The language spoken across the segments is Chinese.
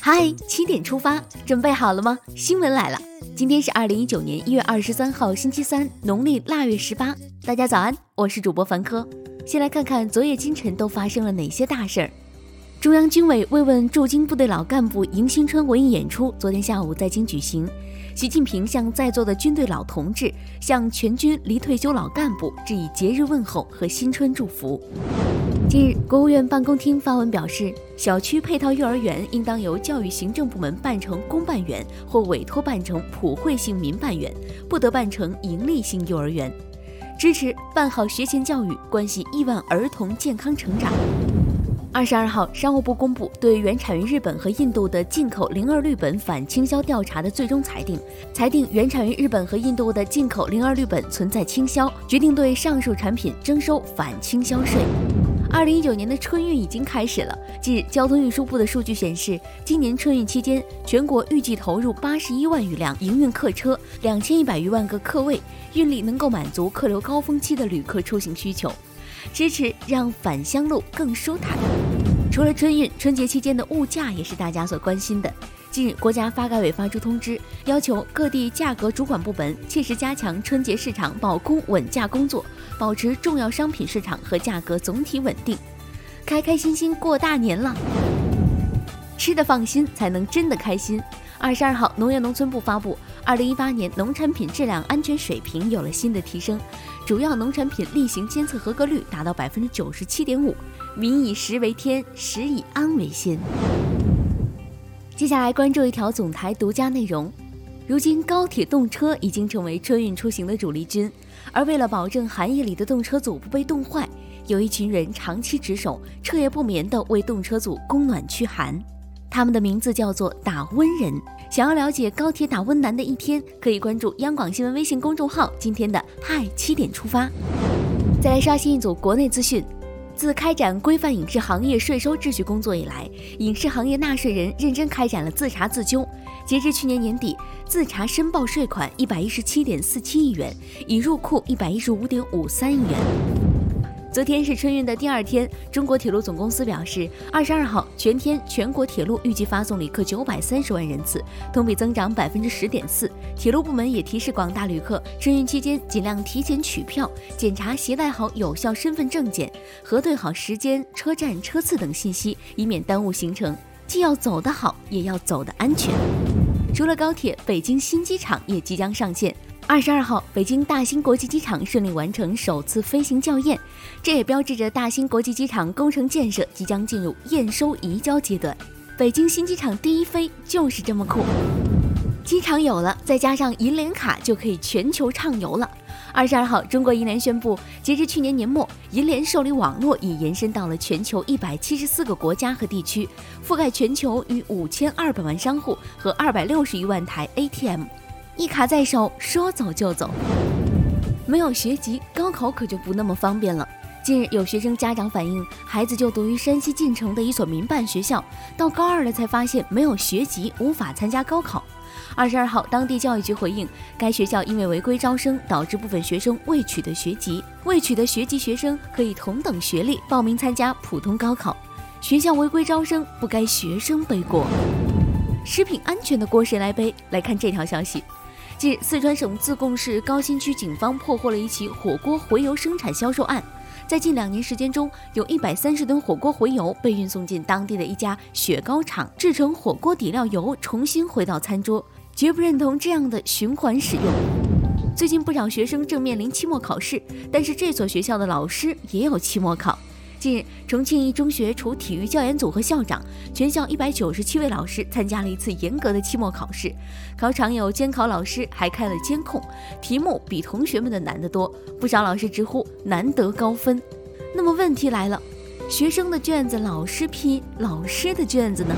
嗨，七点出发，准备好了吗？新闻来了，今天是二零一九年一月二十三号，星期三，农历腊月十八。大家早安，我是主播凡科。先来看看昨夜今晨都发生了哪些大事儿。中央军委慰问驻京部队老干部迎新春文艺演出，昨天下午在京举行。习近平向在座的军队老同志、向全军离退休老干部致以节日问候和新春祝福。近日，国务院办公厅发文表示，小区配套幼儿园应当由教育行政部门办成公办园或委托办成普惠性民办园，不得办成盈利性幼儿园。支持办好学前教育，关系亿万儿童健康成长。二十二号，商务部公布对原产于日本和印度的进口零二氯苯反倾销调查的最终裁定，裁定原产于日本和印度的进口零二氯苯存在倾销，决定对上述产品征收反倾销税。二零一九年的春运已经开始了。近日，交通运输部的数据显示，今年春运期间，全国预计投入八十一万余辆营运客车，两千一百余万个客位，运力能够满足客流高峰期的旅客出行需求。支持让返乡路更舒坦。除了春运，春节期间的物价也是大家所关心的。近日，国家发改委发出通知，要求各地价格主管部门切实加强春节市场保供稳价工作，保持重要商品市场和价格总体稳定，开开心心过大年了。吃的放心，才能真的开心。二十二号，农业农村部发布，二零一八年农产品质量安全水平有了新的提升。主要农产品例行监测合格率达到百分之九十七点五，民以食为天，食以安为先。接下来关注一条总台独家内容：如今高铁动车已经成为春运出行的主力军，而为了保证寒夜里的动车组不被冻坏，有一群人长期值守，彻夜不眠地为动车组供暖驱寒。他们的名字叫做打温人。想要了解高铁打温难的一天，可以关注央广新闻微信公众号。今天的嗨七点出发，再来刷新一组国内资讯。自开展规范影视行业税收秩序工作以来，影视行业纳税人认真开展了自查自纠。截至去年年底，自查申报税款一百一十七点四七亿元，已入库一百一十五点五三亿元。昨天是春运的第二天，中国铁路总公司表示，二十二号全天全国铁路预计发送旅客九百三十万人次，同比增长百分之十点四。铁路部门也提示广大旅客，春运期间尽量提前取票，检查携带好有效身份证件，核对好时间、车站车次等信息，以免耽误行程。既要走得好，也要走得安全。除了高铁，北京新机场也即将上线。二十二号，北京大兴国际机场顺利完成首次飞行校验，这也标志着大兴国际机场工程建设即将进入验收移交阶段。北京新机场第一飞就是这么酷，机场有了，再加上银联卡就可以全球畅游了。二十二号，中国银联宣布，截至去年年末，银联受理网络已延伸到了全球一百七十四个国家和地区，覆盖全球逾五千二百万商户和二百六十余万台 ATM。一卡在手，说走就走。没有学籍，高考可就不那么方便了。近日，有学生家长反映，孩子就读于山西晋城的一所民办学校，到高二了才发现没有学籍，无法参加高考。二十二号，当地教育局回应，该学校因为违规招生，导致部分学生未取得学籍，未取得学籍学生可以同等学历报名参加普通高考。学校违规招生，不该学生背锅。食品安全的锅谁来背？来看这条消息。近日，四川省自贡市高新区警方破获了一起火锅回油生产销售案。在近两年时间中，有一百三十吨火锅回油被运送进当地的一家雪糕厂，制成火锅底料油，重新回到餐桌。绝不认同这样的循环使用。最近不少学生正面临期末考试，但是这所学校的老师也有期末考。近日，重庆一中学除体育教研组和校长，全校一百九十七位老师参加了一次严格的期末考试。考场有监考老师，还开了监控，题目比同学们的难得多，不少老师直呼难得高分。那么问题来了，学生的卷子老师批，老师的卷子呢？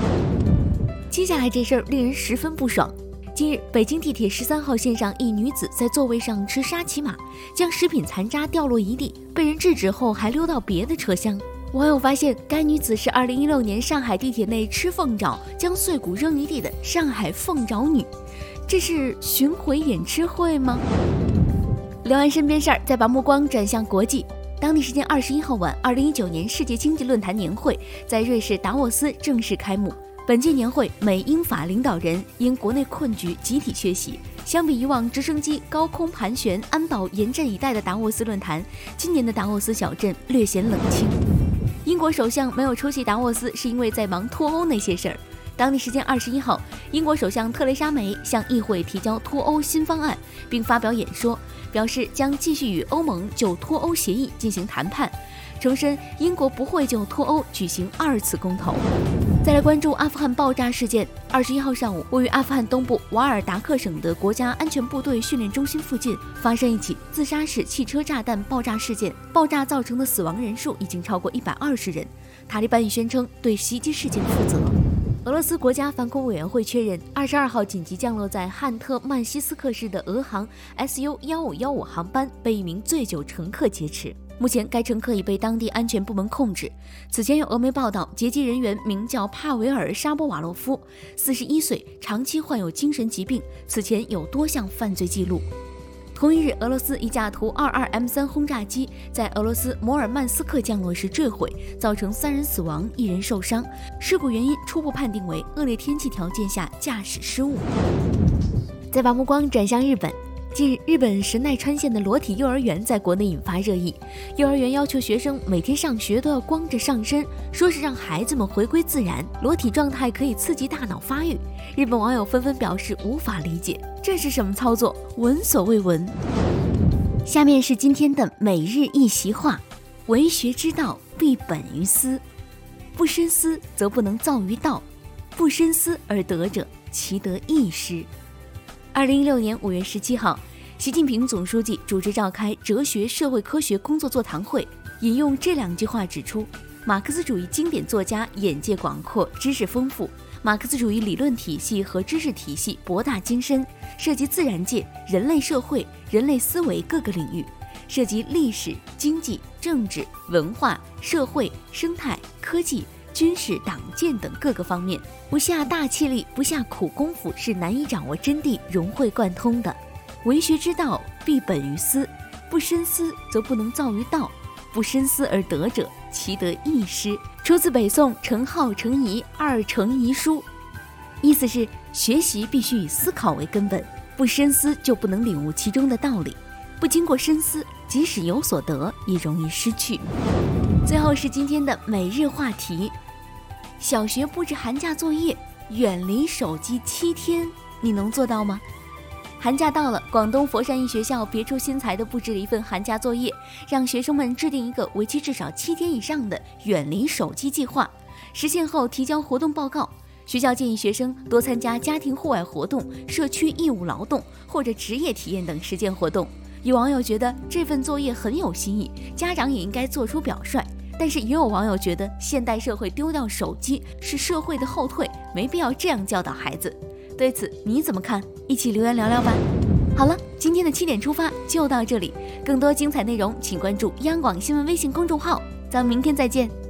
接下来这事儿令人十分不爽。近日，北京地铁十三号线上，一女子在座位上吃沙琪玛，将食品残渣掉落一地，被人制止后还溜到别的车厢。网友发现，该女子是二零一六年上海地铁内吃凤爪将碎骨扔一地的上海凤爪女。这是巡回演吃会吗？聊完身边事儿，再把目光转向国际。当地时间二十一号晚，二零一九年世界经济论坛年会在瑞士达沃斯正式开幕。本届年会，美英法领导人因国内困局集体缺席。相比以往直升机高空盘旋、安保严阵以待的达沃斯论坛，今年的达沃斯小镇略显冷清。英国首相没有出席达沃斯，是因为在忙脱欧那些事儿。当地时间二十一号，英国首相特蕾莎梅向议会提交脱欧新方案，并发表演说，表示将继续与欧盟就脱欧协议进行谈判，重申英国不会就脱欧举行二次公投。再来关注阿富汗爆炸事件。二十一号上午，位于阿富汗东部瓦尔达克省的国家安全部队训练中心附近发生一起自杀式汽车炸弹爆炸事件，爆炸造成的死亡人数已经超过一百二十人。塔利班已宣称对袭击事件负责。俄罗斯国家反恐委员会确认，二十二号紧急降落在汉特曼西斯克市的俄航 SU 幺五幺五航班被一名醉酒乘客劫持。目前，该乘客已被当地安全部门控制。此前有俄媒报道，劫机人员名叫帕维尔·沙波瓦洛夫，四十一岁，长期患有精神疾病，此前有多项犯罪记录。同一日，俄罗斯一架图 -22M3 轰炸机在俄罗斯摩尔曼斯克降落时坠毁，造成三人死亡，一人受伤。事故原因初步判定为恶劣天气条件下驾驶失误。再把目光转向日本。近日，日本神奈川县的裸体幼儿园在国内引发热议。幼儿园要求学生每天上学都要光着上身，说是让孩子们回归自然，裸体状态可以刺激大脑发育。日本网友纷纷表示无法理解，这是什么操作？闻所未闻。下面是今天的每日一席话：为学之道，必本于思；不深思，则不能造于道；不深思而得者，其得亦失。二零一六年五月十七号，习近平总书记主持召开哲学社会科学工作座谈会，引用这两句话指出：马克思主义经典作家眼界广阔，知识丰富；马克思主义理论体系和知识体系博大精深，涉及自然界、人类社会、人类思维各个领域，涉及历史、经济、政治、文化、社会、生态、科技。军事、党建等各个方面，不下大气力，不下苦功夫，是难以掌握真谛、融会贯通的。为学之道，必本于思，不深思则不能造于道，不深思而得者，其得亦失。出自北宋程颢、程颐《二程颐书》，意思是学习必须以思考为根本，不深思就不能领悟其中的道理，不经过深思，即使有所得，也容易失去。最后是今天的每日话题。小学布置寒假作业，远离手机七天，你能做到吗？寒假到了，广东佛山一学校别出心裁地布置了一份寒假作业，让学生们制定一个为期至少七天以上的远离手机计划，实现后提交活动报告。学校建议学生多参加家庭户外活动、社区义务劳动或者职业体验等实践活动。有网友觉得这份作业很有新意，家长也应该做出表率。但是也有网友觉得，现代社会丢掉手机是社会的后退，没必要这样教导孩子。对此你怎么看？一起留言聊聊吧。好了，今天的七点出发就到这里，更多精彩内容请关注央广新闻微信公众号，咱们明天再见。